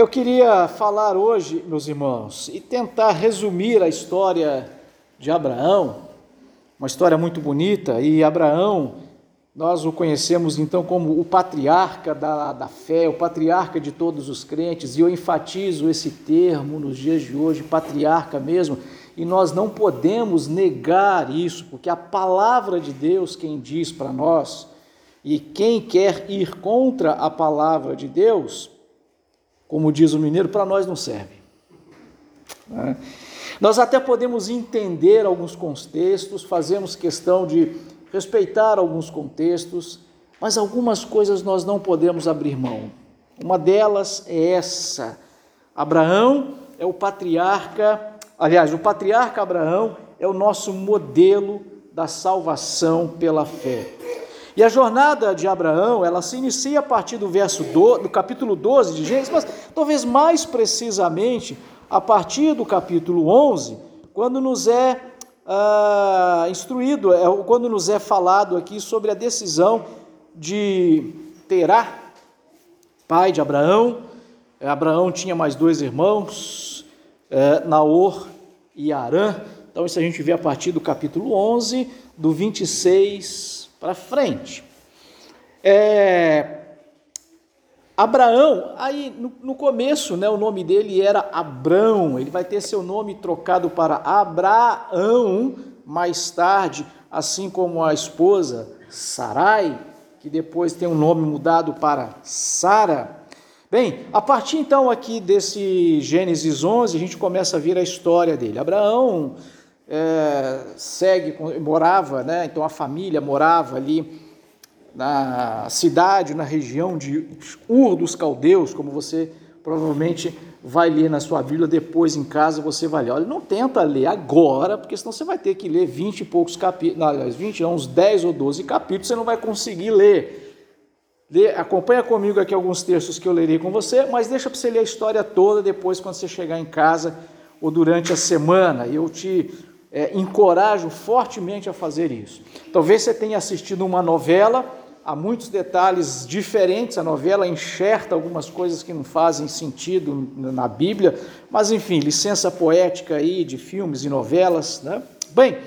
Eu queria falar hoje, meus irmãos, e tentar resumir a história de Abraão, uma história muito bonita, e Abraão, nós o conhecemos então como o patriarca da, da fé, o patriarca de todos os crentes, e eu enfatizo esse termo nos dias de hoje, patriarca mesmo, e nós não podemos negar isso, porque a palavra de Deus quem diz para nós, e quem quer ir contra a palavra de Deus, como diz o mineiro, para nós não serve. Né? Nós até podemos entender alguns contextos, fazemos questão de respeitar alguns contextos, mas algumas coisas nós não podemos abrir mão. Uma delas é essa: Abraão é o patriarca, aliás, o patriarca Abraão é o nosso modelo da salvação pela fé. E a jornada de Abraão, ela se inicia a partir do verso do, do capítulo 12 de Gênesis, mas talvez mais precisamente a partir do capítulo 11, quando nos é ah, instruído, é, quando nos é falado aqui sobre a decisão de Terá, pai de Abraão. Abraão tinha mais dois irmãos, é, Naor e Arã. Então, isso a gente vê a partir do capítulo 11, do 26 para frente. É, Abraão, aí no, no, começo, né, o nome dele era Abrão, ele vai ter seu nome trocado para Abraão mais tarde, assim como a esposa Sarai, que depois tem o um nome mudado para Sara. Bem, a partir então aqui desse Gênesis 11, a gente começa a ver a história dele. Abraão é, segue, morava, né? então a família morava ali na cidade, na região de Ur dos Caldeus, como você provavelmente vai ler na sua Bíblia, depois em casa você vai ler. Olha, não tenta ler agora, porque senão você vai ter que ler 20 e poucos capítulos, aliás, 20 não, uns 10 ou 12 capítulos, você não vai conseguir ler. Lê, acompanha comigo aqui alguns textos que eu lerei com você, mas deixa para você ler a história toda depois, quando você chegar em casa ou durante a semana. Eu te é, encorajo fortemente a fazer isso. Talvez você tenha assistido uma novela, há muitos detalhes diferentes, a novela enxerta algumas coisas que não fazem sentido na Bíblia, mas enfim, licença poética aí de filmes e novelas, né? Bem,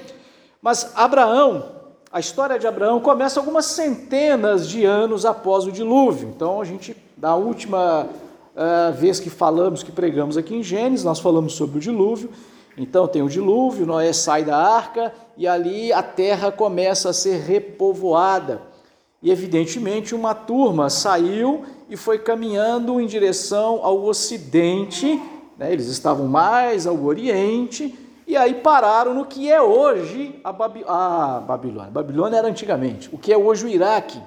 mas Abraão, a história de Abraão começa algumas centenas de anos após o dilúvio. Então a gente, da última uh, vez que falamos, que pregamos aqui em Gênesis, nós falamos sobre o dilúvio, então tem o dilúvio, Noé sai da arca e ali a terra começa a ser repovoada. E evidentemente uma turma saiu e foi caminhando em direção ao ocidente, né? eles estavam mais ao oriente, e aí pararam no que é hoje a, Babi Babilônia. Babilônia era antigamente, o que é hoje o Iraque.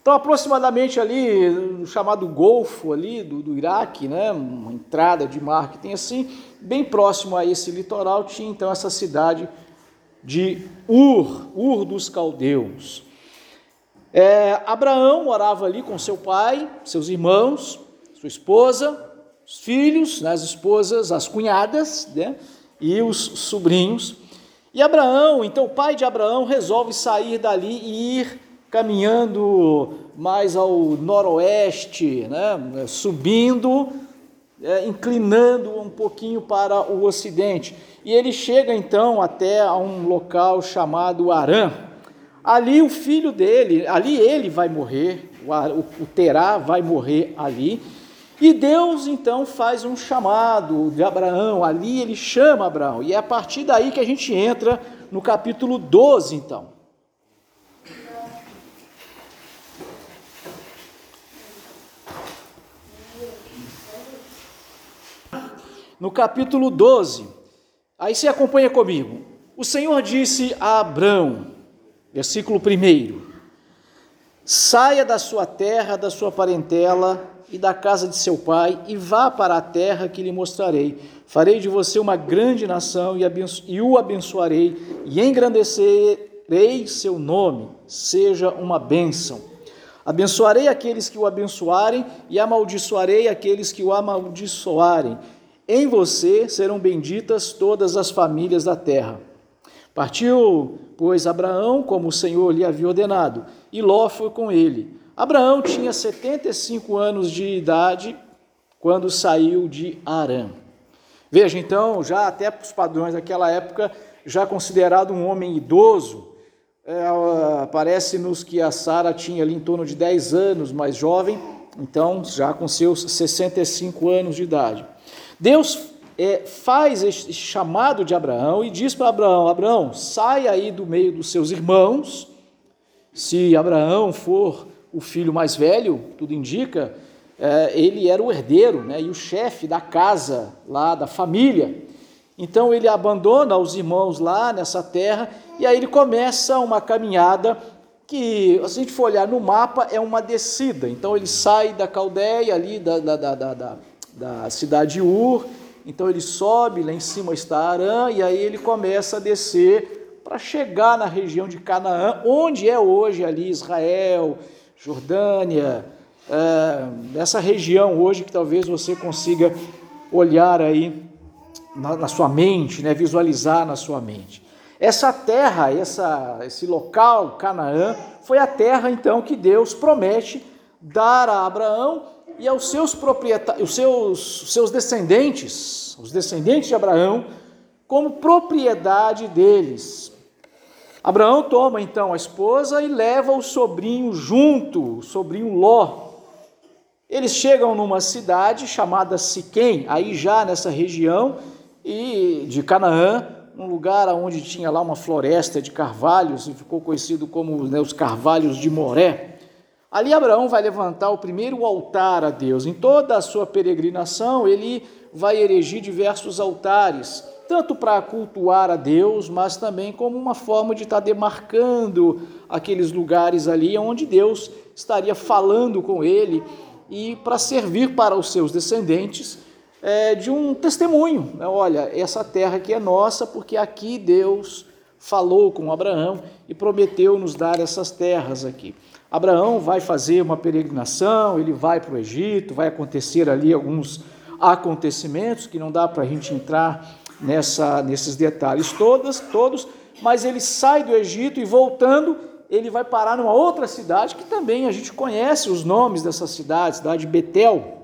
Então, aproximadamente ali, no chamado Golfo ali do, do Iraque, né, uma entrada de mar que tem assim, bem próximo a esse litoral, tinha então essa cidade de Ur, Ur dos Caldeus. É, Abraão morava ali com seu pai, seus irmãos, sua esposa, os filhos, né, as esposas, as cunhadas né, e os sobrinhos. E Abraão, então o pai de Abraão, resolve sair dali e ir caminhando mais ao noroeste, né, subindo, é, inclinando um pouquinho para o ocidente. E ele chega então até a um local chamado Arã. Ali o filho dele, ali ele vai morrer, o, o Terá vai morrer ali. E Deus então faz um chamado de Abraão, ali ele chama Abraão. E é a partir daí que a gente entra no capítulo 12, então. No capítulo 12. Aí você acompanha comigo. O Senhor disse a Abrão, versículo 1: Saia da sua terra, da sua parentela e da casa de seu pai, e vá para a terra que lhe mostrarei. Farei de você uma grande nação e, abenço e o abençoarei, e engrandecerei seu nome, seja uma bênção. Abençoarei aqueles que o abençoarem, e amaldiçoarei aqueles que o amaldiçoarem em você serão benditas todas as famílias da terra. Partiu, pois, Abraão, como o Senhor lhe havia ordenado, e Ló foi com ele. Abraão tinha 75 anos de idade quando saiu de Arã. Veja, então, já até para os padrões daquela época, já considerado um homem idoso, é, parece-nos que a Sara tinha ali em torno de 10 anos mais jovem, então já com seus 65 anos de idade. Deus é, faz este chamado de Abraão e diz para Abraão: Abraão, sai aí do meio dos seus irmãos. Se Abraão for o filho mais velho, tudo indica, é, ele era o herdeiro né, e o chefe da casa lá, da família. Então ele abandona os irmãos lá nessa terra e aí ele começa uma caminhada que, se a gente for olhar no mapa, é uma descida. Então ele sai da Caldeia ali, da, da, da, da, da cidade de Ur, então ele sobe, lá em cima está Arã, e aí ele começa a descer para chegar na região de Canaã, onde é hoje ali Israel, Jordânia, é, essa região hoje que talvez você consiga olhar aí na, na sua mente, né, visualizar na sua mente. Essa terra, essa, esse local, Canaã, foi a terra então que Deus promete dar a Abraão e aos seus proprietários, os seus, seus descendentes, os descendentes de Abraão, como propriedade deles. Abraão toma então a esposa e leva o sobrinho junto, o sobrinho Ló. Eles chegam numa cidade chamada Siquém, aí já nessa região e de Canaã, um lugar onde tinha lá uma floresta de carvalhos e ficou conhecido como né, os carvalhos de Moré. Ali Abraão vai levantar o primeiro altar a Deus. Em toda a sua peregrinação, ele vai erigir diversos altares, tanto para cultuar a Deus, mas também como uma forma de estar demarcando aqueles lugares ali onde Deus estaria falando com ele e para servir para os seus descendentes é, de um testemunho. Né? Olha, essa terra aqui é nossa porque aqui Deus falou com Abraão e prometeu nos dar essas terras aqui. Abraão vai fazer uma peregrinação, ele vai para o Egito, vai acontecer ali alguns acontecimentos que não dá para a gente entrar nessa, nesses detalhes todos, todos, mas ele sai do Egito e voltando, ele vai parar numa outra cidade que também a gente conhece os nomes dessa cidade, cidade de Betel,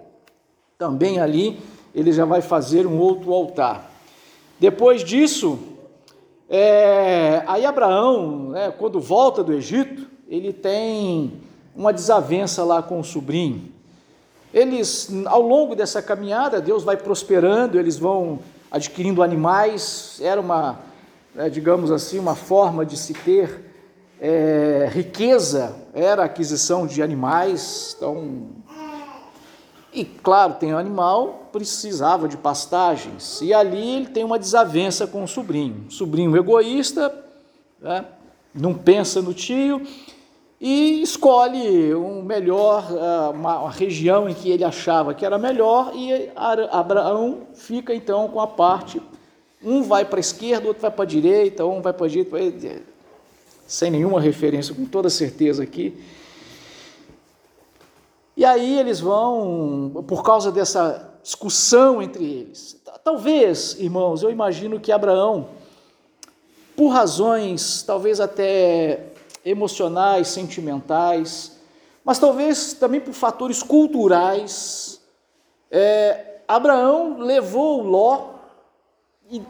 também ali ele já vai fazer um outro altar. Depois disso, é, aí Abraão, né, quando volta do Egito, ele tem uma desavença lá com o sobrinho. Eles, ao longo dessa caminhada, Deus vai prosperando, eles vão adquirindo animais, era uma, é, digamos assim, uma forma de se ter é, riqueza, era a aquisição de animais, então e claro, tem um animal, precisava de pastagens. E ali ele tem uma desavença com o sobrinho. Sobrinho egoísta, né, não pensa no tio e escolhe um melhor, ah, uma, região em que ele achava que era melhor, e Abraão fica então com a parte. Um vai para a esquerda, outro vai para a direita, um vai para a direita, sem nenhuma referência, com toda certeza aqui. E aí eles vão, por causa dessa discussão entre eles. Talvez, irmãos, eu imagino que Abraão, por razões talvez até emocionais, sentimentais, mas talvez também por fatores culturais, é, Abraão levou Ló,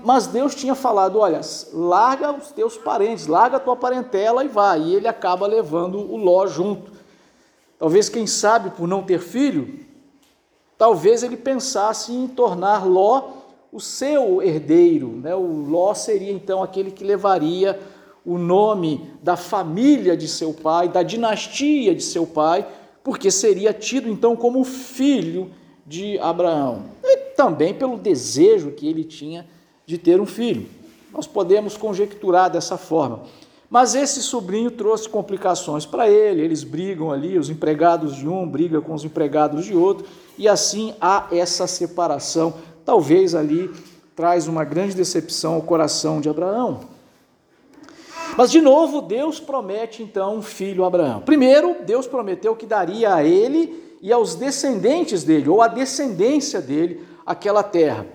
mas Deus tinha falado: olha, larga os teus parentes, larga a tua parentela e vai. E ele acaba levando o Ló junto. Talvez, quem sabe, por não ter filho, talvez ele pensasse em tornar Ló o seu herdeiro. Né? O Ló seria então aquele que levaria o nome da família de seu pai, da dinastia de seu pai, porque seria tido então como filho de Abraão. E também pelo desejo que ele tinha de ter um filho. Nós podemos conjecturar dessa forma. Mas esse sobrinho trouxe complicações para ele, eles brigam ali, os empregados de um brigam com os empregados de outro, e assim há essa separação. Talvez ali traz uma grande decepção ao coração de Abraão. Mas de novo, Deus promete então um filho a Abraão. Primeiro, Deus prometeu que daria a ele e aos descendentes dele, ou à descendência dele, aquela terra.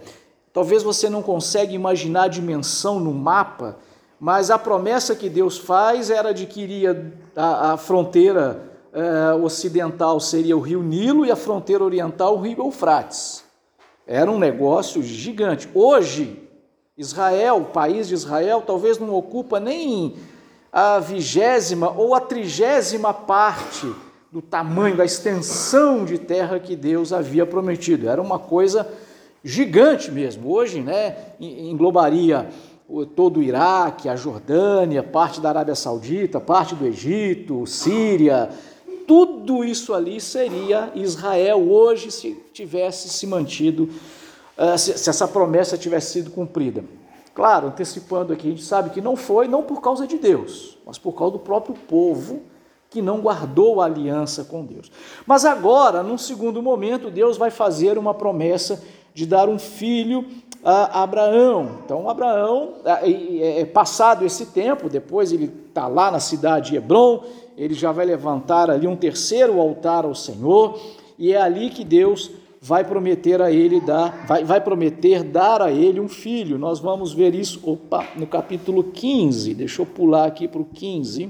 Talvez você não consiga imaginar a dimensão no mapa mas a promessa que Deus faz era de que iria a, a fronteira eh, ocidental seria o rio Nilo e a fronteira oriental o rio Eufrates. Era um negócio gigante. Hoje, Israel, o país de Israel, talvez não ocupa nem a vigésima ou a trigésima parte do tamanho, da extensão de terra que Deus havia prometido. Era uma coisa gigante mesmo. Hoje, né, englobaria todo o Iraque, a Jordânia, parte da Arábia Saudita, parte do Egito, Síria, tudo isso ali seria Israel hoje se tivesse se mantido, se essa promessa tivesse sido cumprida. Claro, antecipando aqui, a gente sabe que não foi, não por causa de Deus, mas por causa do próprio povo que não guardou a aliança com Deus. Mas agora, num segundo momento, Deus vai fazer uma promessa de dar um filho a Abraão. Então, Abraão, é, é passado esse tempo, depois ele está lá na cidade de Hebron, ele já vai levantar ali um terceiro altar ao Senhor, e é ali que Deus vai prometer a ele dar, vai, vai prometer dar a ele um filho. Nós vamos ver isso, opa, no capítulo 15. Deixa eu pular aqui para o 15.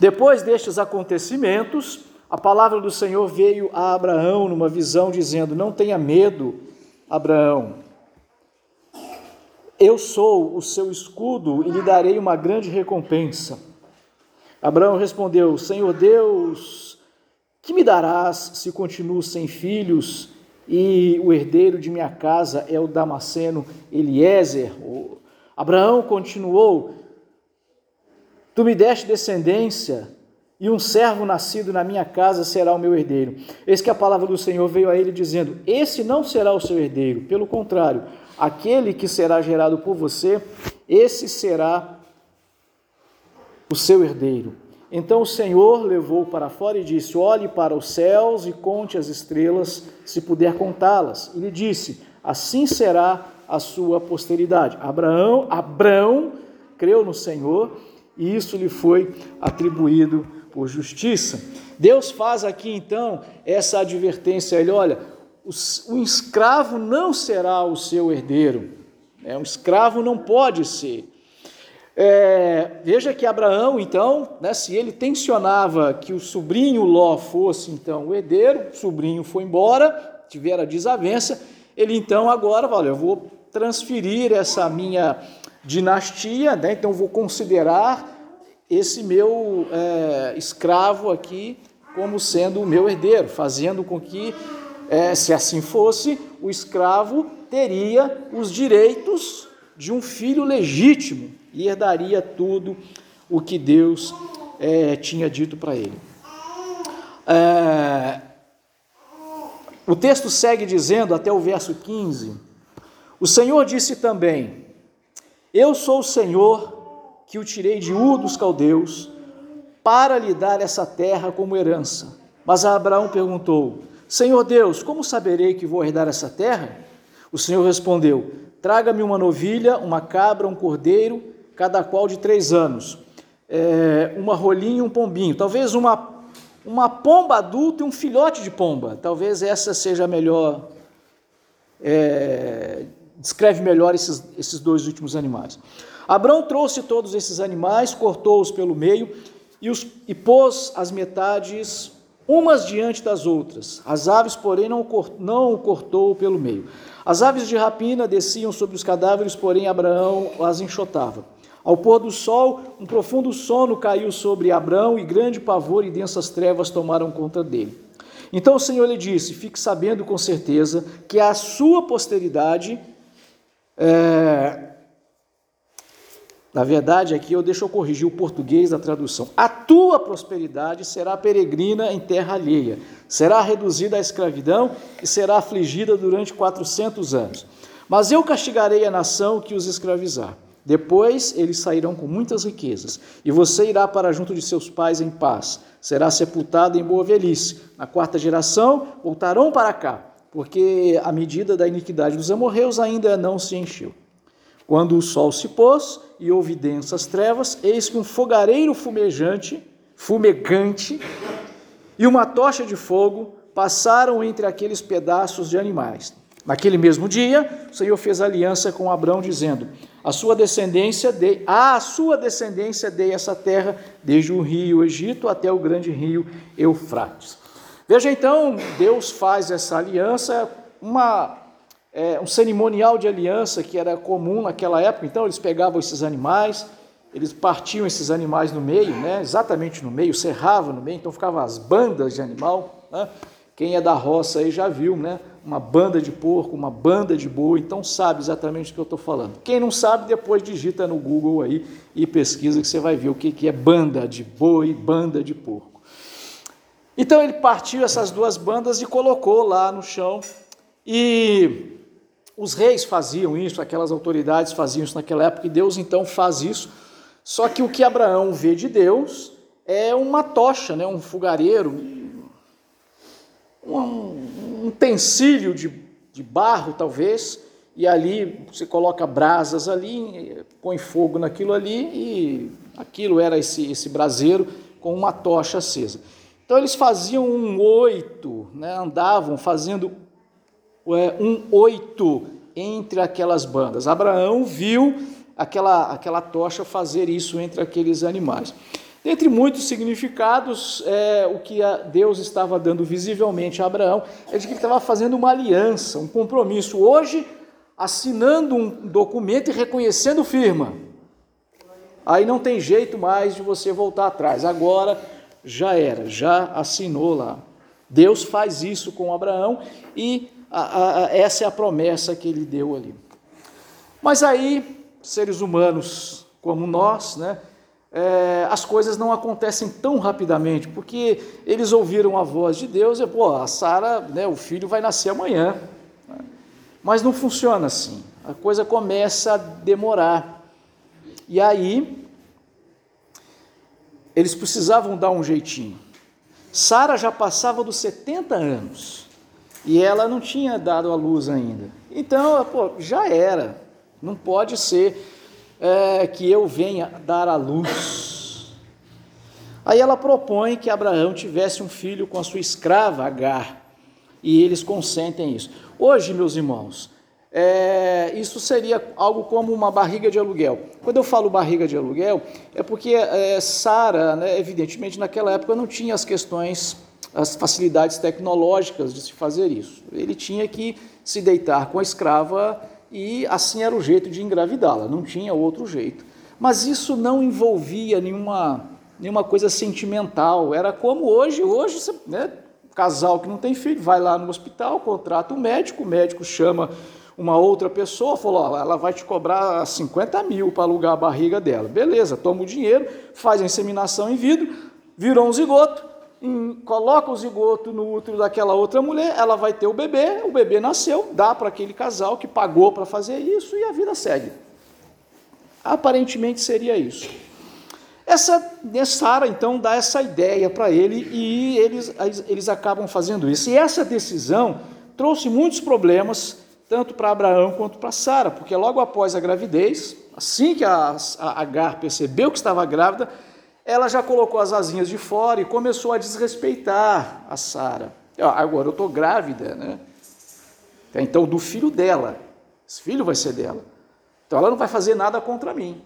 Depois destes acontecimentos, a palavra do Senhor veio a Abraão numa visão, dizendo: Não tenha medo, Abraão. Eu sou o seu escudo e lhe darei uma grande recompensa. Abraão respondeu: Senhor Deus, que me darás se continuo sem filhos e o herdeiro de minha casa é o Damasceno Eliezer? Abraão continuou: Tu me deste descendência, e um servo nascido na minha casa será o meu herdeiro. Eis que a palavra do Senhor veio a ele dizendo: Esse não será o seu herdeiro, pelo contrário, aquele que será gerado por você, esse será o seu herdeiro. Então o Senhor levou para fora e disse: Olhe para os céus e conte as estrelas, se puder contá-las. E lhe disse: Assim será a sua posteridade. Abraão, Abraão creu no Senhor e isso lhe foi atribuído por justiça. Deus faz aqui então essa advertência: ele olha, o, escravo não será o seu herdeiro, né? um escravo não pode ser. É, veja que Abraão, então, né, se ele tensionava que o sobrinho Ló fosse então o herdeiro, o sobrinho foi embora, tivera desavença, ele então agora, olha, eu vou transferir essa minha dinastia, né? então vou considerar esse meu é, escravo aqui como sendo o meu herdeiro, fazendo com que, é, se assim fosse, o escravo teria os direitos de um filho legítimo e herdaria tudo o que Deus é, tinha dito para ele. É, o texto segue dizendo, até o verso 15: O Senhor disse também: Eu sou o Senhor que o tirei de Ur dos caldeus para lhe dar essa terra como herança. Mas Abraão perguntou: Senhor Deus, como saberei que vou herdar essa terra? O Senhor respondeu: Traga-me uma novilha, uma cabra, um cordeiro, cada qual de três anos, é, uma rolinha e um pombinho, talvez uma, uma pomba adulta e um filhote de pomba. Talvez essa seja a melhor, é, descreve melhor esses, esses dois últimos animais. Abraão trouxe todos esses animais, cortou-os pelo meio e, os, e pôs as metades umas diante das outras. As aves, porém, não, não o cortou pelo meio. As aves de rapina desciam sobre os cadáveres, porém Abraão as enxotava. Ao pôr do sol, um profundo sono caiu sobre Abraão e grande pavor e densas trevas tomaram conta dele. Então o Senhor lhe disse: Fique sabendo com certeza que a sua posteridade é, na verdade, aqui eu deixo eu corrigir o português da tradução. A tua prosperidade será peregrina em terra alheia, será reduzida à escravidão e será afligida durante 400 anos. Mas eu castigarei a nação que os escravizar. Depois eles sairão com muitas riquezas, e você irá para junto de seus pais em paz. Será sepultado em boa velhice. Na quarta geração voltarão para cá, porque a medida da iniquidade dos amorreus ainda não se encheu. Quando o sol se pôs e houve densas trevas, eis que um fogareiro fumejante, fumegante, e uma tocha de fogo passaram entre aqueles pedaços de animais. Naquele mesmo dia, o Senhor fez aliança com Abraão, dizendo: A sua descendência dei, a sua descendência dei essa terra, desde o rio Egito até o grande rio Eufrates. Veja então, Deus faz essa aliança, uma, é, um cerimonial de aliança que era comum naquela época. Então, eles pegavam esses animais, eles partiam esses animais no meio, né, exatamente no meio, serravam no meio, então ficavam as bandas de animal. Né? Quem é da roça aí já viu, né? Uma banda de porco, uma banda de boi, então sabe exatamente o que eu estou falando. Quem não sabe, depois digita no Google aí e pesquisa que você vai ver o que é banda de boi, banda de porco. Então ele partiu essas duas bandas e colocou lá no chão e os reis faziam isso, aquelas autoridades faziam isso naquela época e Deus então faz isso. Só que o que Abraão vê de Deus é uma tocha, né, um fogareiro, um, utensílio de, de barro, talvez, e ali você coloca brasas ali, põe fogo naquilo ali, e aquilo era esse, esse braseiro com uma tocha acesa. Então eles faziam um oito, né, andavam fazendo é, um oito entre aquelas bandas. Abraão viu aquela, aquela tocha fazer isso entre aqueles animais. Dentre muitos significados, é, o que Deus estava dando visivelmente a Abraão é de que ele estava fazendo uma aliança, um compromisso. Hoje, assinando um documento e reconhecendo firma. Aí não tem jeito mais de você voltar atrás. Agora já era, já assinou lá. Deus faz isso com Abraão e a, a, essa é a promessa que ele deu ali. Mas aí, seres humanos como nós, né? É, as coisas não acontecem tão rapidamente, porque eles ouviram a voz de Deus e, pô, a Sara, né, o filho vai nascer amanhã. Mas não funciona assim. A coisa começa a demorar. E aí, eles precisavam dar um jeitinho. Sara já passava dos 70 anos e ela não tinha dado a luz ainda. Então, pô, já era. Não pode ser é, que eu venha dar a luz. Aí ela propõe que Abraão tivesse um filho com a sua escrava Agar, e eles consentem isso. Hoje, meus irmãos, é, isso seria algo como uma barriga de aluguel. Quando eu falo barriga de aluguel, é porque é, Sara, né, evidentemente, naquela época não tinha as questões, as facilidades tecnológicas de se fazer isso. Ele tinha que se deitar com a escrava e assim era o jeito de engravidá-la, não tinha outro jeito. Mas isso não envolvia nenhuma, nenhuma coisa sentimental, era como hoje, hoje, né, casal que não tem filho, vai lá no hospital, contrata um médico, o médico chama uma outra pessoa, falou, ó, ela vai te cobrar 50 mil para alugar a barriga dela. Beleza, toma o dinheiro, faz a inseminação em vidro, virou um zigoto, coloca o zigoto no útero daquela outra mulher, ela vai ter o bebê, o bebê nasceu, dá para aquele casal que pagou para fazer isso e a vida segue. Aparentemente seria isso. Essa Sara então dá essa ideia para ele e eles, eles acabam fazendo isso. E essa decisão trouxe muitos problemas, tanto para Abraão quanto para Sara, porque logo após a gravidez, assim que a, a Agar percebeu que estava grávida, ela já colocou as asinhas de fora e começou a desrespeitar a Sara. Agora eu estou grávida, né? Então, do filho dela. Esse filho vai ser dela. Então, ela não vai fazer nada contra mim.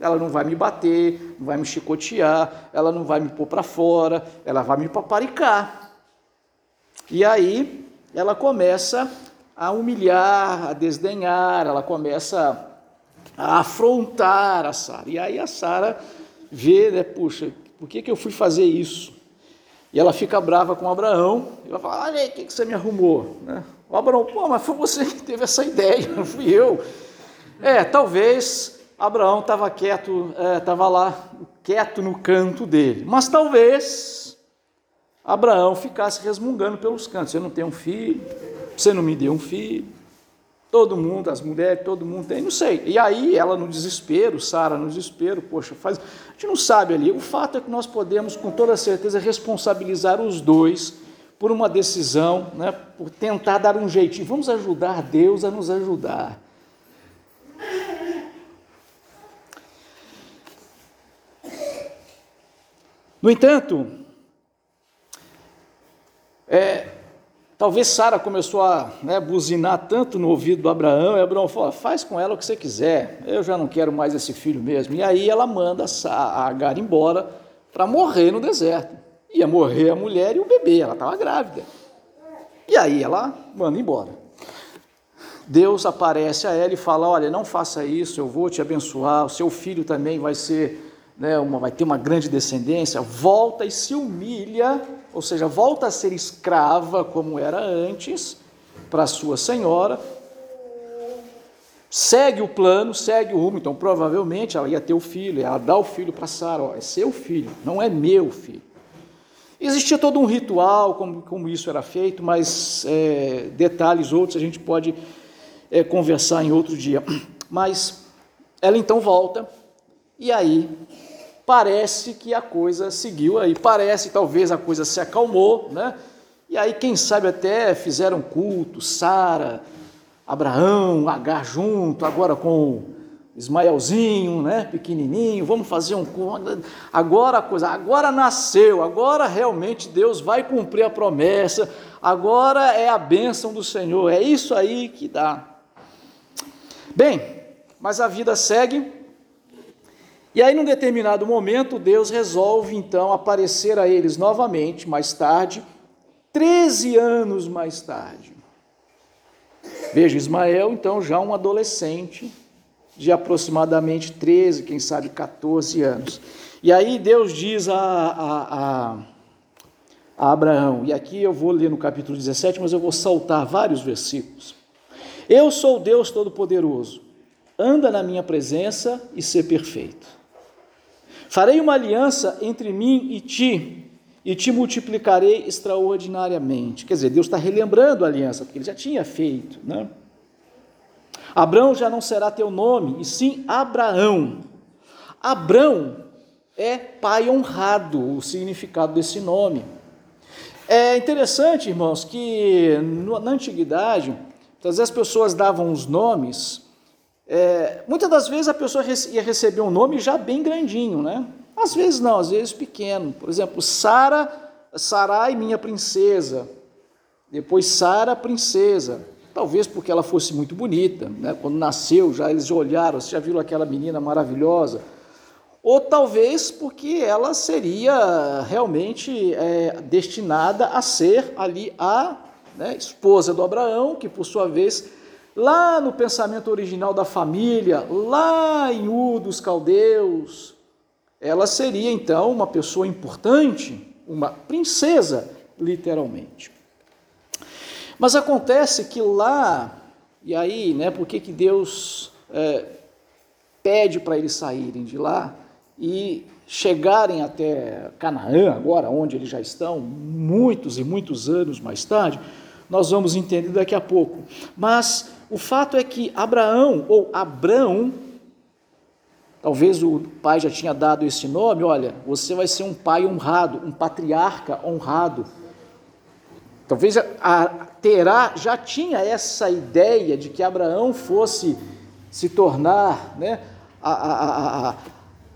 Ela não vai me bater, não vai me chicotear, ela não vai me pôr para fora, ela vai me paparicar. E aí, ela começa a humilhar, a desdenhar, ela começa a afrontar a Sara. E aí, a Sara vê, né, puxa, por que, que eu fui fazer isso? E ela fica brava com Abraão, e vai falar, olha aí, o que, que você me arrumou? Né? O Abraão, pô, mas foi você que teve essa ideia, não fui eu. É, talvez Abraão estava quieto, estava é, lá, quieto no canto dele, mas talvez Abraão ficasse resmungando pelos cantos, você não tem um filho, você não me deu um filho, Todo mundo, as mulheres, todo mundo tem, não sei. E aí ela no desespero, Sara no desespero, poxa, faz. A gente não sabe ali. O fato é que nós podemos, com toda certeza, responsabilizar os dois por uma decisão, né, por tentar dar um jeitinho. Vamos ajudar Deus a nos ajudar. No entanto, é, Talvez Sara começou a né, buzinar tanto no ouvido do Abraão, e Abraão falou: faz com ela o que você quiser, eu já não quero mais esse filho mesmo. E aí ela manda a Agar embora para morrer no deserto. Ia morrer a mulher e o bebê, ela estava grávida. E aí ela manda embora. Deus aparece a ela e fala: Olha, não faça isso, eu vou te abençoar, o seu filho também vai ser, né, uma, vai ter uma grande descendência. Volta e se humilha ou seja, volta a ser escrava como era antes para sua senhora, segue o plano, segue o rumo, então provavelmente ela ia ter o filho, ela dá o filho para Sara, é seu filho, não é meu filho. Existia todo um ritual, como, como isso era feito, mas é, detalhes outros a gente pode é, conversar em outro dia. Mas ela então volta, e aí parece que a coisa seguiu aí, parece talvez a coisa se acalmou, né? E aí, quem sabe até fizeram culto, Sara, Abraão, Agar junto, agora com Ismaelzinho, né, pequenininho, vamos fazer um agora a coisa, agora nasceu, agora realmente Deus vai cumprir a promessa, agora é a bênção do Senhor, é isso aí que dá. Bem, mas a vida segue, e aí, num determinado momento, Deus resolve então aparecer a eles novamente, mais tarde, 13 anos mais tarde. Veja, Ismael, então, já um adolescente de aproximadamente 13, quem sabe 14 anos. E aí Deus diz a, a, a, a Abraão, e aqui eu vou ler no capítulo 17, mas eu vou saltar vários versículos. Eu sou Deus Todo-Poderoso, anda na minha presença e ser perfeito. Farei uma aliança entre mim e ti, e te multiplicarei extraordinariamente. Quer dizer, Deus está relembrando a aliança, porque ele já tinha feito. Né? Abraão já não será teu nome, e sim Abraão. Abraão é pai honrado, o significado desse nome. É interessante, irmãos, que na antiguidade, às vezes as pessoas davam os nomes é, muitas das vezes a pessoa ia receber um nome já bem grandinho, né? Às vezes não, às vezes pequeno. Por exemplo, Sara, Sarai, minha princesa. Depois Sara, princesa. Talvez porque ela fosse muito bonita, né? Quando nasceu, já eles olharam, já viram aquela menina maravilhosa. Ou talvez porque ela seria realmente é, destinada a ser ali a né, esposa do Abraão, que por sua vez lá no pensamento original da família, lá em U dos caldeus, ela seria então uma pessoa importante, uma princesa, literalmente. Mas acontece que lá, e aí, né, por que, que Deus é, pede para eles saírem de lá e chegarem até Canaã, agora onde eles já estão, muitos e muitos anos mais tarde, nós vamos entender daqui a pouco. Mas o fato é que Abraão, ou Abrão, talvez o pai já tinha dado esse nome, olha, você vai ser um pai honrado, um patriarca honrado. Talvez a Terá já tinha essa ideia de que Abraão fosse se tornar né, a, a, a,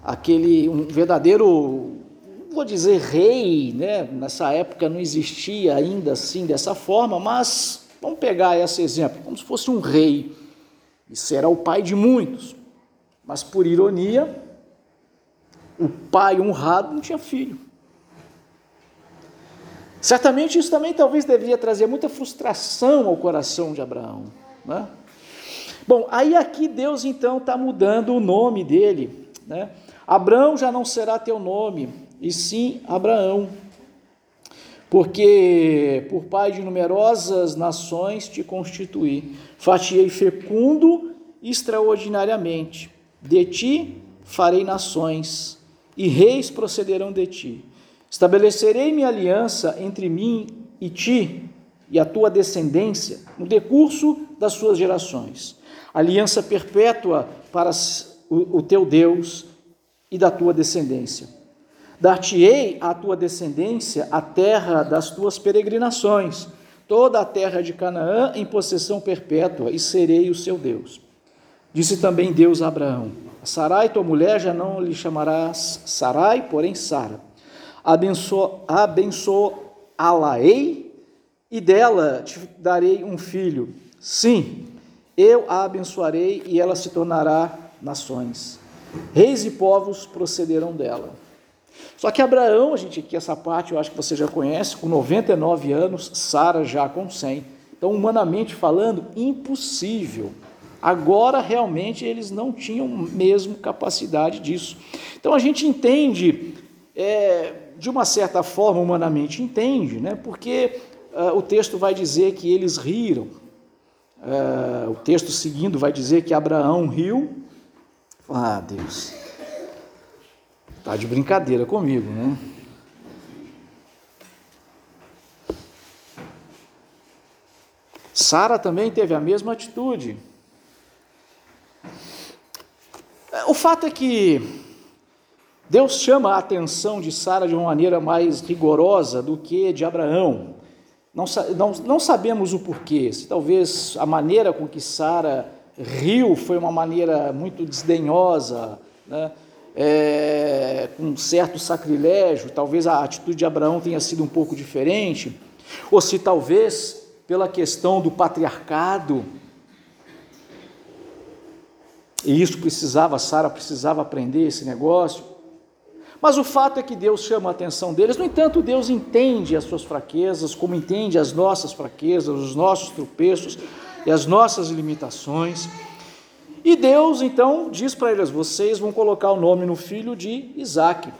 aquele um verdadeiro, vou dizer rei, né? nessa época não existia ainda assim dessa forma, mas Vamos pegar esse exemplo, como se fosse um rei, e será o pai de muitos, mas por ironia, o pai honrado não tinha filho. Certamente isso também talvez devia trazer muita frustração ao coração de Abraão. Né? Bom, aí aqui Deus então está mudando o nome dele. Né? Abraão já não será teu nome, e sim Abraão porque por pai de numerosas nações te constituí, fatiei fecundo extraordinariamente. De ti farei nações, e reis procederão de ti. Estabelecerei minha aliança entre mim e ti e a tua descendência no decurso das suas gerações. Aliança perpétua para o teu Deus e da tua descendência Dar-te-ei à tua descendência a terra das tuas peregrinações, toda a terra de Canaã em possessão perpétua, e serei o seu Deus. Disse também Deus a Abraão: Sarai, tua mulher, já não lhe chamarás Sarai, porém Sara. Abençoa-la-ei e dela te darei um filho. Sim, eu a abençoarei e ela se tornará nações. Reis e povos procederão dela. Só que Abraão, a gente aqui, essa parte eu acho que você já conhece, com 99 anos, Sara já com 100. Então, humanamente falando, impossível. Agora, realmente, eles não tinham mesmo capacidade disso. Então, a gente entende, é, de uma certa forma, humanamente entende, né? porque uh, o texto vai dizer que eles riram. Uh, o texto seguindo vai dizer que Abraão riu. Ah, Deus, está de brincadeira comigo, né? Sara também teve a mesma atitude. O fato é que Deus chama a atenção de Sara de uma maneira mais rigorosa do que de Abraão. Não, não, não sabemos o porquê, se talvez a maneira com que Sara riu foi uma maneira muito desdenhosa, né? É, com um certo sacrilégio, talvez a atitude de Abraão tenha sido um pouco diferente, ou se talvez pela questão do patriarcado, e isso precisava, Sara precisava aprender esse negócio. Mas o fato é que Deus chama a atenção deles. No entanto, Deus entende as suas fraquezas, como entende as nossas fraquezas, os nossos tropeços e as nossas limitações. E Deus então diz para eles: vocês vão colocar o nome no filho de Isaac.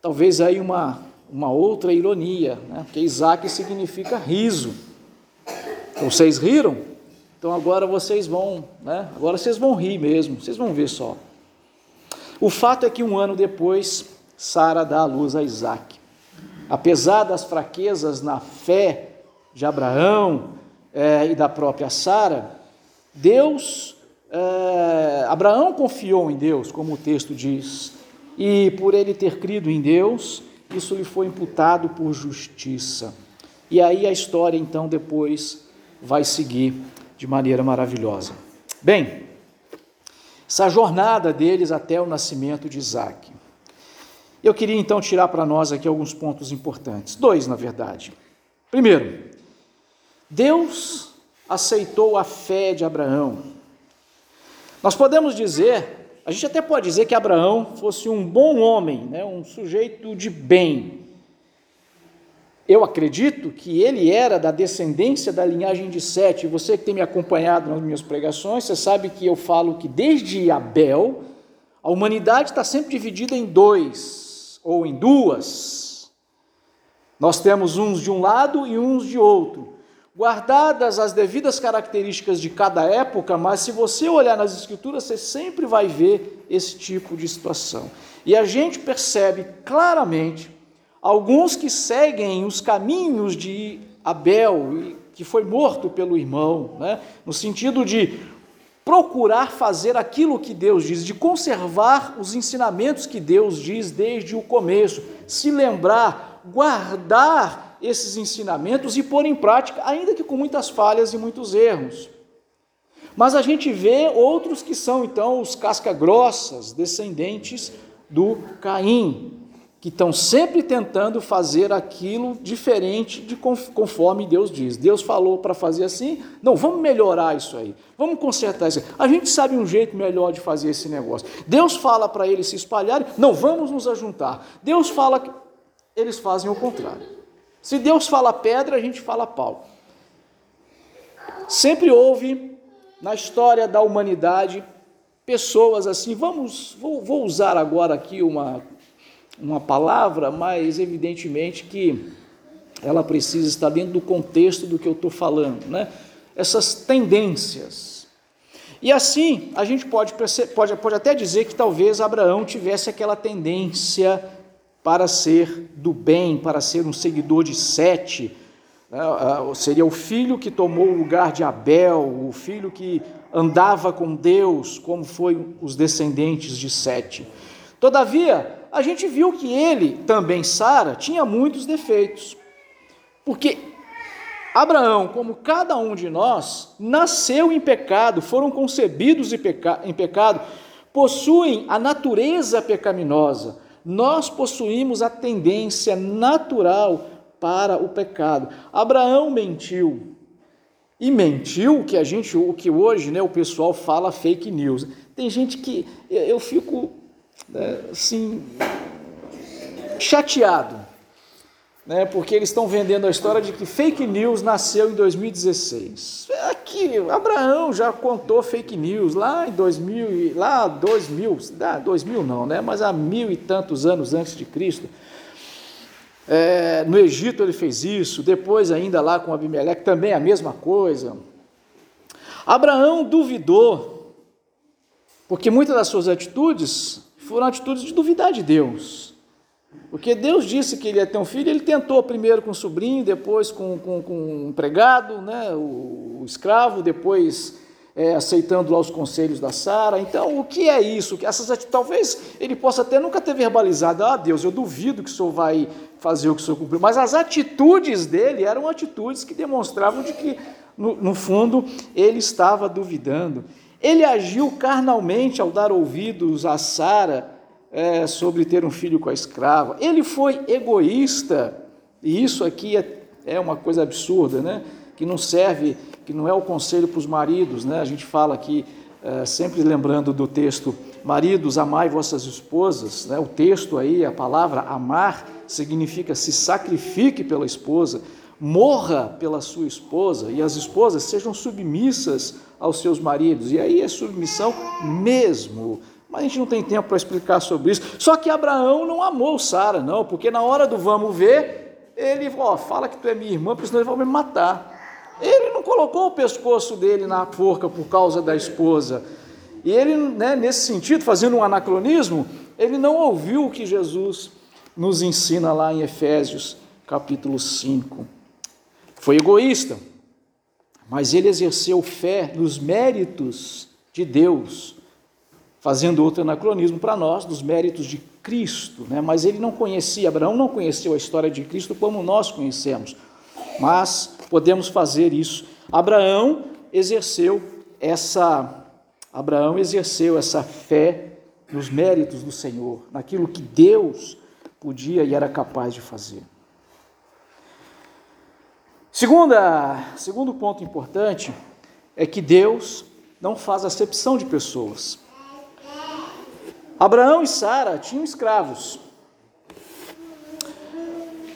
Talvez aí uma, uma outra ironia, né? porque Isaac significa riso. Então, vocês riram? Então agora vocês vão, né? Agora vocês vão rir mesmo, vocês vão ver só. O fato é que um ano depois, Sara dá a luz a Isaac. Apesar das fraquezas na fé de Abraão é, e da própria Sara, Deus, é, Abraão confiou em Deus, como o texto diz, e por ele ter crido em Deus, isso lhe foi imputado por justiça. E aí a história então depois vai seguir de maneira maravilhosa. Bem, essa jornada deles até o nascimento de Isaac. Eu queria então tirar para nós aqui alguns pontos importantes, dois na verdade. Primeiro, Deus aceitou a fé de Abraão. Nós podemos dizer, a gente até pode dizer que Abraão fosse um bom homem, né, um sujeito de bem, eu acredito que ele era da descendência da linhagem de Sete. Você que tem me acompanhado nas minhas pregações, você sabe que eu falo que desde Abel, a humanidade está sempre dividida em dois ou em duas. Nós temos uns de um lado e uns de outro. Guardadas as devidas características de cada época, mas se você olhar nas Escrituras, você sempre vai ver esse tipo de situação. E a gente percebe claramente Alguns que seguem os caminhos de Abel, que foi morto pelo irmão, né? no sentido de procurar fazer aquilo que Deus diz, de conservar os ensinamentos que Deus diz desde o começo, se lembrar, guardar esses ensinamentos e pôr em prática, ainda que com muitas falhas e muitos erros. Mas a gente vê outros que são então os casca-grossas, descendentes do Caim, que estão sempre tentando fazer aquilo diferente de conforme Deus diz. Deus falou para fazer assim, não, vamos melhorar isso aí, vamos consertar isso. Aí. A gente sabe um jeito melhor de fazer esse negócio. Deus fala para eles se espalharem, não, vamos nos ajuntar. Deus fala que eles fazem o contrário. Se Deus fala pedra, a gente fala pau. Sempre houve na história da humanidade pessoas assim, vamos, vou, vou usar agora aqui uma uma palavra, mas evidentemente que ela precisa estar dentro do contexto do que eu estou falando, né? Essas tendências. E assim, a gente pode, pode, pode até dizer que talvez Abraão tivesse aquela tendência para ser do bem, para ser um seguidor de Sete, né? Ah, seria o filho que tomou o lugar de Abel, o filho que andava com Deus, como foi os descendentes de Sete. Todavia, a gente viu que ele, também Sara, tinha muitos defeitos. Porque Abraão, como cada um de nós, nasceu em pecado, foram concebidos em, peca em pecado, possuem a natureza pecaminosa. Nós possuímos a tendência natural para o pecado. Abraão mentiu. E mentiu que a gente, o que hoje, né, o pessoal fala fake news. Tem gente que eu fico né, assim chateado, né, porque eles estão vendendo a história de que fake news nasceu em 2016. Aqui, Abraão já contou fake news lá em 2000, lá 2000, 2000 não, né, mas há mil e tantos anos antes de Cristo. É, no Egito ele fez isso, depois ainda lá com Abimeleque também a mesma coisa. Abraão duvidou, porque muitas das suas atitudes foram atitudes de duvidar de Deus. Porque Deus disse que ele ia ter um filho, ele tentou primeiro com o sobrinho, depois com, com, com o empregado, né, o, o escravo, depois é, aceitando lá os conselhos da Sara. Então, o que é isso? Essas atitudes, talvez ele possa até nunca ter verbalizado, ah, Deus, eu duvido que o Senhor vai fazer o que o Senhor cumpriu. Mas as atitudes dele eram atitudes que demonstravam de que, no, no fundo, ele estava duvidando. Ele agiu carnalmente ao dar ouvidos a Sara é, sobre ter um filho com a escrava. Ele foi egoísta, e isso aqui é, é uma coisa absurda, né? que não serve, que não é o conselho para os maridos. Né? A gente fala aqui, é, sempre lembrando do texto, maridos, amai vossas esposas. Né? O texto aí, a palavra amar, significa se sacrifique pela esposa, morra pela sua esposa e as esposas sejam submissas aos seus maridos. E aí é submissão mesmo. Mas a gente não tem tempo para explicar sobre isso. Só que Abraão não amou Sara, não, porque na hora do vamos ver, ele ó, fala que tu é minha irmã, porque senão ele vai me matar. Ele não colocou o pescoço dele na forca por causa da esposa. E ele, né, nesse sentido, fazendo um anacronismo, ele não ouviu o que Jesus nos ensina lá em Efésios, capítulo 5. Foi egoísta, mas ele exerceu fé nos méritos de Deus, fazendo outro anacronismo para nós, dos méritos de Cristo, né? mas ele não conhecia, Abraão não conheceu a história de Cristo como nós conhecemos, mas podemos fazer isso. Abraão exerceu essa Abraão exerceu essa fé nos méritos do Senhor, naquilo que Deus podia e era capaz de fazer. Segunda, segundo ponto importante é que Deus não faz acepção de pessoas. Abraão e Sara tinham escravos.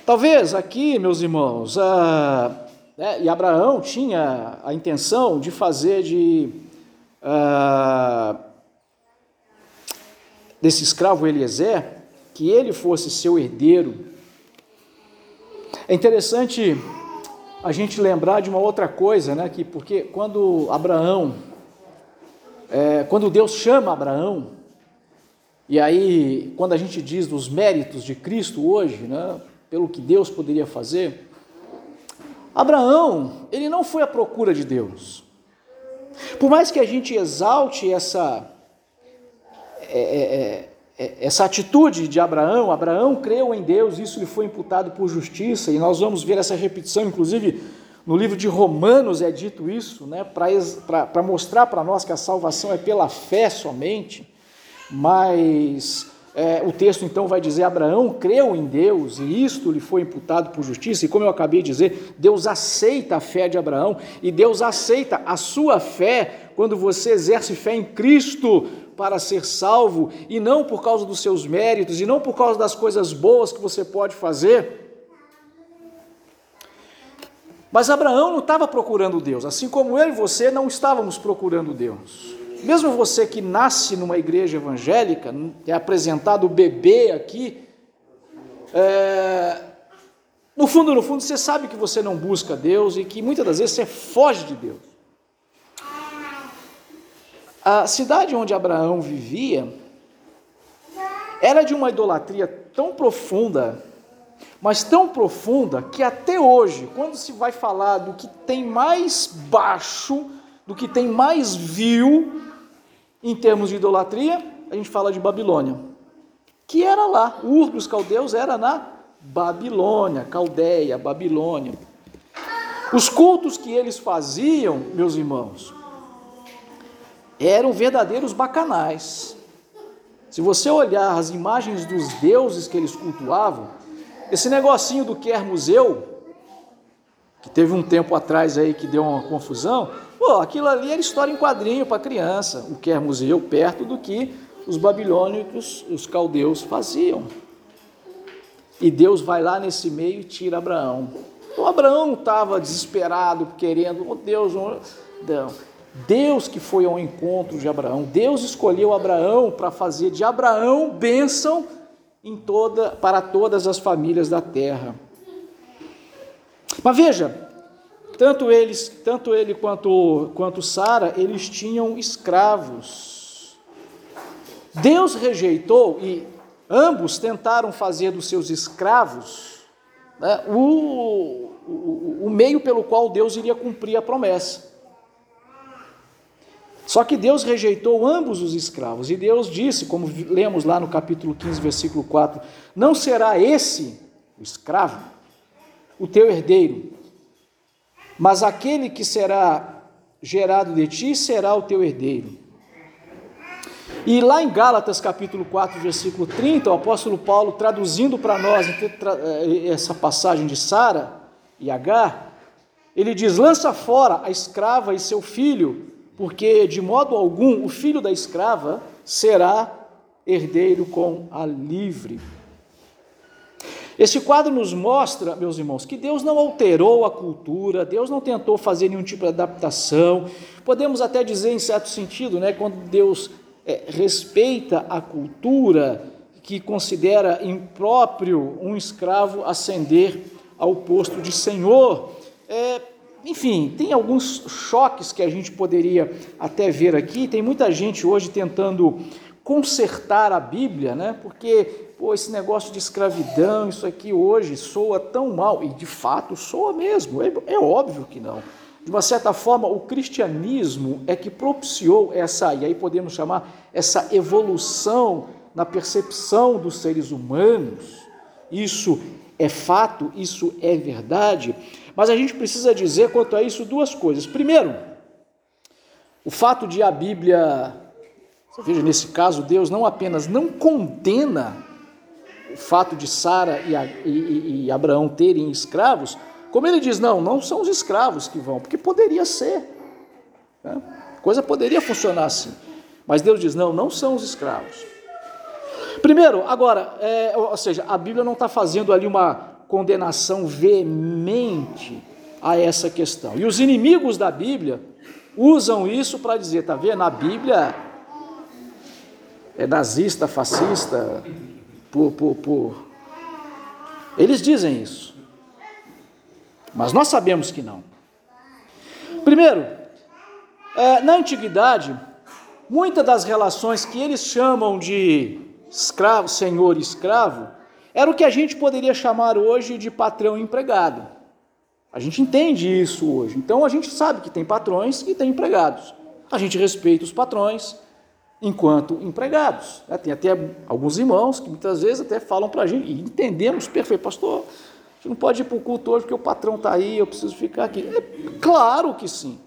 Talvez aqui, meus irmãos, a, né, e Abraão tinha a intenção de fazer de a, desse escravo Eliezer que ele fosse seu herdeiro. É interessante a gente lembrar de uma outra coisa, né? Que porque quando Abraão, é, quando Deus chama Abraão, e aí quando a gente diz dos méritos de Cristo hoje, né? Pelo que Deus poderia fazer, Abraão, ele não foi à procura de Deus. Por mais que a gente exalte essa é, é, é é, essa atitude de Abraão, Abraão creu em Deus, isso lhe foi imputado por justiça, e nós vamos ver essa repetição, inclusive no livro de Romanos é dito isso, né, para mostrar para nós que a salvação é pela fé somente, mas é, o texto então vai dizer: Abraão creu em Deus e isto lhe foi imputado por justiça, e como eu acabei de dizer, Deus aceita a fé de Abraão e Deus aceita a sua fé quando você exerce fé em Cristo, para ser salvo e não por causa dos seus méritos e não por causa das coisas boas que você pode fazer. Mas Abraão não estava procurando Deus, assim como eu e você não estávamos procurando Deus. Mesmo você que nasce numa igreja evangélica, é apresentado bebê aqui, é, no fundo, no fundo, você sabe que você não busca Deus e que muitas das vezes você foge de Deus. A cidade onde Abraão vivia era de uma idolatria tão profunda, mas tão profunda, que até hoje, quando se vai falar do que tem mais baixo, do que tem mais vil em termos de idolatria, a gente fala de Babilônia, que era lá, Ur dos caldeus era na Babilônia, Caldeia, Babilônia. Os cultos que eles faziam, meus irmãos, eram verdadeiros bacanais. Se você olhar as imagens dos deuses que eles cultuavam, Esse negocinho do quer museu, que teve um tempo atrás aí que deu uma confusão, pô, aquilo ali era história em quadrinho para criança, o quer museu perto do que os babilônicos, os caldeus faziam. E Deus vai lá nesse meio e tira Abraão. Então Abraão estava desesperado, querendo, oh Deus, não. Deus que foi ao encontro de Abraão, Deus escolheu Abraão para fazer de Abraão bênção em toda, para todas as famílias da terra. Mas veja, tanto eles, tanto ele quanto, quanto Sara, eles tinham escravos. Deus rejeitou e ambos tentaram fazer dos seus escravos né, o, o, o meio pelo qual Deus iria cumprir a promessa. Só que Deus rejeitou ambos os escravos, e Deus disse, como lemos lá no capítulo 15, versículo 4: Não será esse, o escravo, o teu herdeiro, mas aquele que será gerado de ti será o teu herdeiro. E lá em Gálatas capítulo 4, versículo 30, o apóstolo Paulo traduzindo para nós eh, essa passagem de Sara e Agar, ele diz: Lança fora a escrava e seu filho, porque de modo algum o filho da escrava será herdeiro com a livre. Esse quadro nos mostra, meus irmãos, que Deus não alterou a cultura, Deus não tentou fazer nenhum tipo de adaptação. Podemos até dizer, em certo sentido, né, quando Deus é, respeita a cultura, que considera impróprio um escravo ascender ao posto de senhor. É, enfim, tem alguns choques que a gente poderia até ver aqui. Tem muita gente hoje tentando consertar a Bíblia, né? Porque pô, esse negócio de escravidão, isso aqui hoje soa tão mal, e de fato soa mesmo, é, é óbvio que não. De uma certa forma, o cristianismo é que propiciou essa, e aí podemos chamar essa evolução na percepção dos seres humanos. Isso é fato, isso é verdade, mas a gente precisa dizer quanto a isso duas coisas. Primeiro, o fato de a Bíblia, veja, nesse caso, Deus não apenas não condena o fato de Sara e, e, e Abraão terem escravos, como ele diz, não, não são os escravos que vão, porque poderia ser. Né? Coisa poderia funcionar assim. Mas Deus diz, não, não são os escravos. Primeiro, agora, é, ou seja, a Bíblia não está fazendo ali uma condenação veemente a essa questão. E os inimigos da Bíblia usam isso para dizer, tá vendo? A Bíblia é nazista, fascista, por, por, por. Eles dizem isso. Mas nós sabemos que não. Primeiro, é, na antiguidade, muitas das relações que eles chamam de escravo, senhor e escravo, era o que a gente poderia chamar hoje de patrão e empregado. A gente entende isso hoje. Então a gente sabe que tem patrões e tem empregados. A gente respeita os patrões enquanto empregados. Tem até alguns irmãos que muitas vezes até falam para a gente, e entendemos perfeito, pastor, gente não pode ir para o culto hoje porque o patrão está aí, eu preciso ficar aqui. É claro que sim.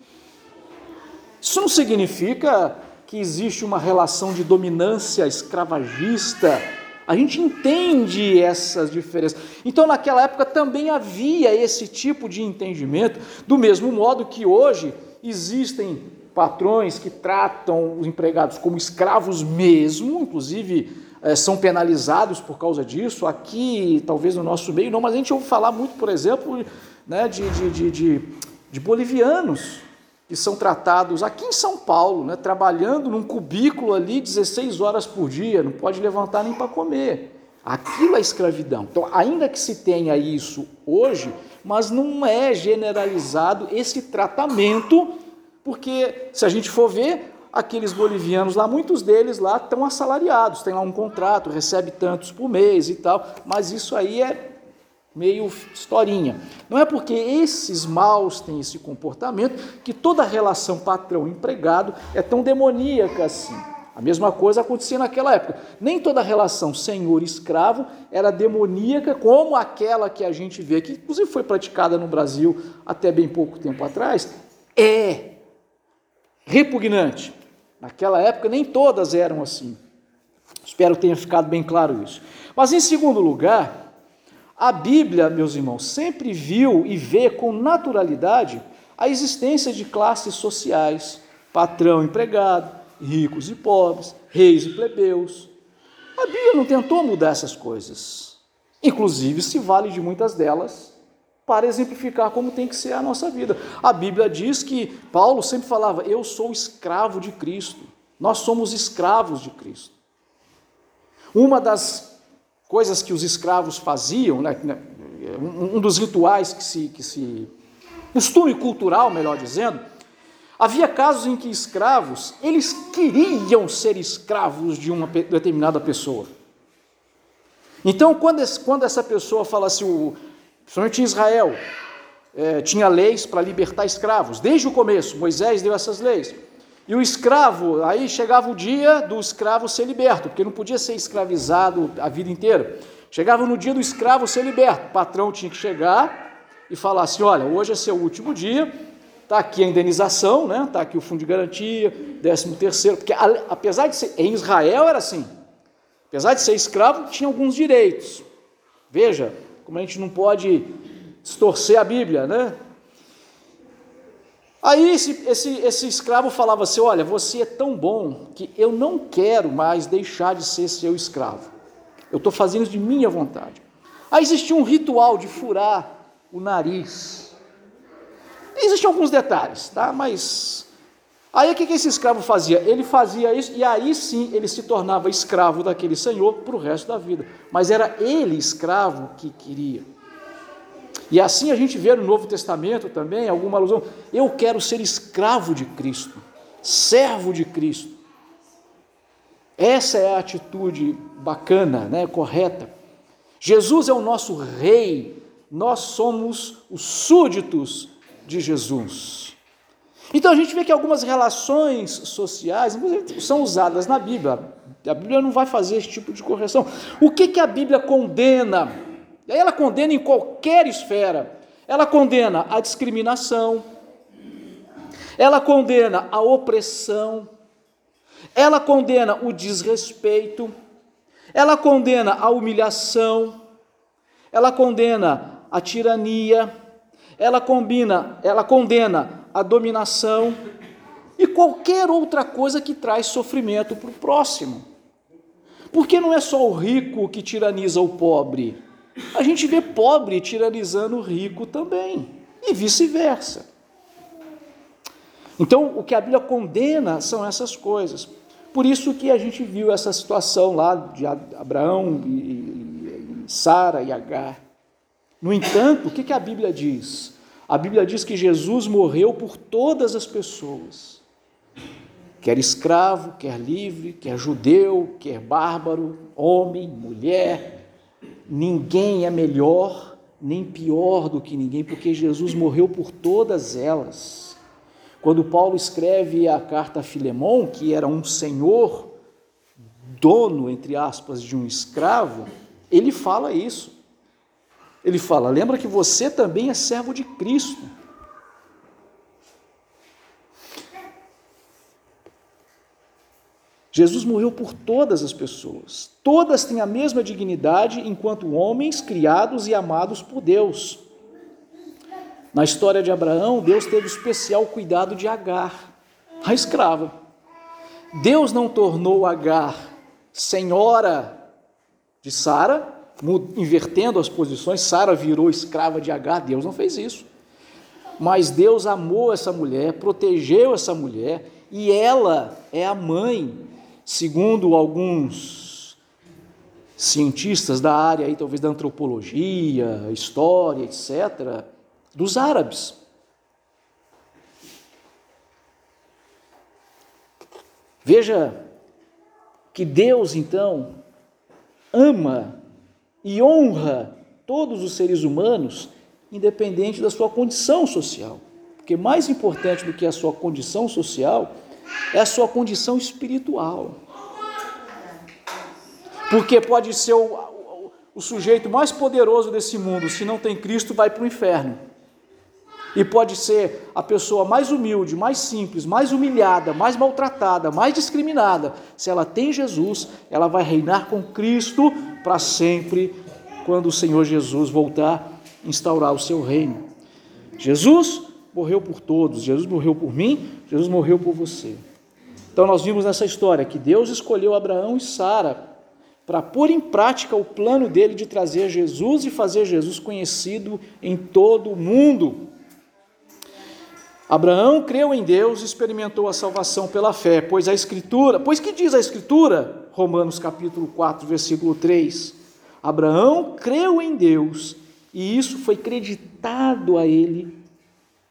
Isso não significa que existe uma relação de dominância escravagista. A gente entende essas diferenças. Então, naquela época também havia esse tipo de entendimento, do mesmo modo que hoje existem patrões que tratam os empregados como escravos mesmo, inclusive é, são penalizados por causa disso. Aqui, talvez no nosso meio, não, mas a gente ouve falar muito, por exemplo, né, de, de, de, de, de bolivianos que são tratados aqui em São Paulo, né, trabalhando num cubículo ali 16 horas por dia, não pode levantar nem para comer. Aquilo é escravidão. Então, ainda que se tenha isso hoje, mas não é generalizado esse tratamento, porque se a gente for ver, aqueles bolivianos lá, muitos deles lá estão assalariados, tem lá um contrato, recebe tantos por mês e tal, mas isso aí é meio historinha. Não é porque esses maus têm esse comportamento que toda relação patrão-empregado é tão demoníaca assim. A mesma coisa acontecia naquela época. Nem toda relação senhor-escravo era demoníaca como aquela que a gente vê, que inclusive foi praticada no Brasil até bem pouco tempo atrás, é repugnante. Naquela época nem todas eram assim. Espero que tenha ficado bem claro isso. Mas em segundo lugar, A Bíblia, meus irmãos, sempre viu e vê com naturalidade a existência de classes sociais, patrão empregado, ricos e pobres, reis e plebeus. A Bíblia não tentou mudar essas coisas. Inclusive, se vale de muitas delas para exemplificar como tem que ser a nossa vida. A Bíblia diz que Paulo sempre falava: Eu sou escravo de Cristo. Nós somos escravos de Cristo. Uma das coisas que os escravos faziam, né, né um dos rituais que se, que se. costume cultural, melhor dizendo, havia casos em que escravos, eles queriam ser escravos de uma determinada pessoa. Então, quando, essa pessoa fala assim, principalmente em Israel, é, tinha leis para libertar escravos, desde o começo, Moisés deu essas leis. E o escravo, aí chegava o dia do escravo ser liberto, porque não podia ser escravizado a vida inteira. Chegava no dia do escravo ser liberto, o patrão tinha que chegar e falar assim: olha, hoje é seu último dia, está aqui a indenização, né? Está aqui o fundo de garantia, décimo terceiro, porque apesar de ser em Israel era assim, apesar de ser escravo, tinha alguns direitos. Veja, como a gente não pode distorcer a Bíblia, né? Aí esse, esse, esse escravo falava assim: Olha, você é tão bom que eu não quero mais deixar de ser seu escravo. Eu estou fazendo isso de minha vontade. Aí existia um ritual de furar o nariz. Existem alguns detalhes, tá? Mas aí o que esse escravo fazia? Ele fazia isso e aí sim ele se tornava escravo daquele senhor para o resto da vida. Mas era ele escravo que queria. E assim a gente vê no Novo Testamento também alguma alusão. Eu quero ser escravo de Cristo, servo de Cristo. Essa é a atitude bacana, né, correta. Jesus é o nosso rei, nós somos os súditos de Jesus. Então a gente vê que algumas relações sociais são usadas na Bíblia. A Bíblia não vai fazer esse tipo de correção. O que, que a Bíblia condena? Ela condena em qualquer esfera. Ela condena a discriminação, ela condena a opressão, ela condena o desrespeito, ela condena a humilhação, ela condena a tirania, ela combina, ela condena a dominação e qualquer outra coisa que traz sofrimento para o próximo. Porque não é só o rico que tiraniza o pobre, a gente vê pobre tiranizando o rico também, e vice-versa. Então, o que a Bíblia condena são essas coisas. Por isso que a gente viu essa situação lá de Abraão e, Sara e Agar. No entanto, o que a Bíblia diz? A Bíblia diz que Jesus morreu por todas as pessoas, quer escravo, quer livre, quer judeu, quer bárbaro, homem, mulher, ninguém é melhor nem pior do que ninguém, porque Jesus morreu por todas elas. Quando Paulo escreve a carta a Filemão, que era um senhor, dono, entre aspas, de um escravo, ele fala isso. Ele fala: lembra que você também é servo de Cristo. Jesus morreu por todas as pessoas. Todas têm a mesma dignidade enquanto homens criados e amados por Deus. Na história de Abraão, Deus teve especial cuidado de Agar, a escrava. Deus não tornou Agar senhora de Sara, invertendo as posições, Sara virou escrava de Agar, Deus não fez isso. Mas Deus amou essa mulher, protegeu essa mulher, e ela é a mãe Segundo alguns cientistas da área, aí, talvez da antropologia, história, etc., dos árabes. Veja que Deus, então, ama e honra todos os seres humanos, independente da sua condição social. Porque mais importante do que a sua condição social é a sua condição espiritual. Porque pode ser o, o, o sujeito mais poderoso desse mundo, se não tem Cristo, vai para o inferno. E pode ser a pessoa mais humilde, mais simples, mais humilhada, mais maltratada, mais discriminada. Se ela tem Jesus, ela vai reinar com Cristo para sempre quando o Senhor Jesus voltar instaurar o seu reino. Jesus morreu por todos, Jesus morreu por mim, Jesus morreu por você. Então nós vimos nessa história que Deus escolheu Abraão e Sara para pôr em prática o plano dele de trazer Jesus e fazer Jesus conhecido em todo o mundo. Abraão creu em Deus e experimentou a salvação pela fé, pois a Escritura, pois que diz a Escritura, Romanos capítulo 4, versículo 3, Abraão creu em Deus e isso foi creditado a ele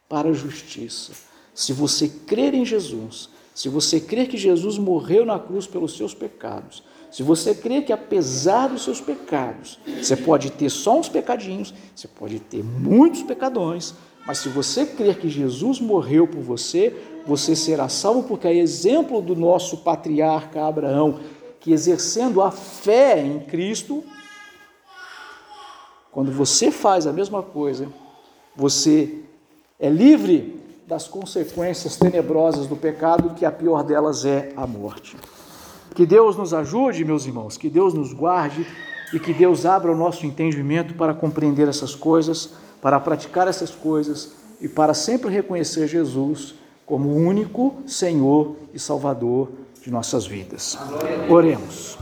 para a justiça. Se você crer em Jesus, se você crer que Jesus morreu na cruz pelos seus pecados, se você crer que apesar dos seus pecados, você pode ter só uns pecadinhos, você pode ter muitos pecadões, mas se você crer que Jesus morreu por você, você será salvo, porque é exemplo do nosso patriarca Abraão, que exercendo a fé em Cristo, quando você faz a mesma coisa, você é livre das consequências tenebrosas do pecado, que a pior delas é a morte. Que Deus nos ajude, meus irmãos, que Deus nos guarde e que Deus abra o nosso entendimento para compreender essas coisas para praticar essas coisas e para sempre reconhecer Jesus como único Senhor e Salvador de nossas vidas. Oremos.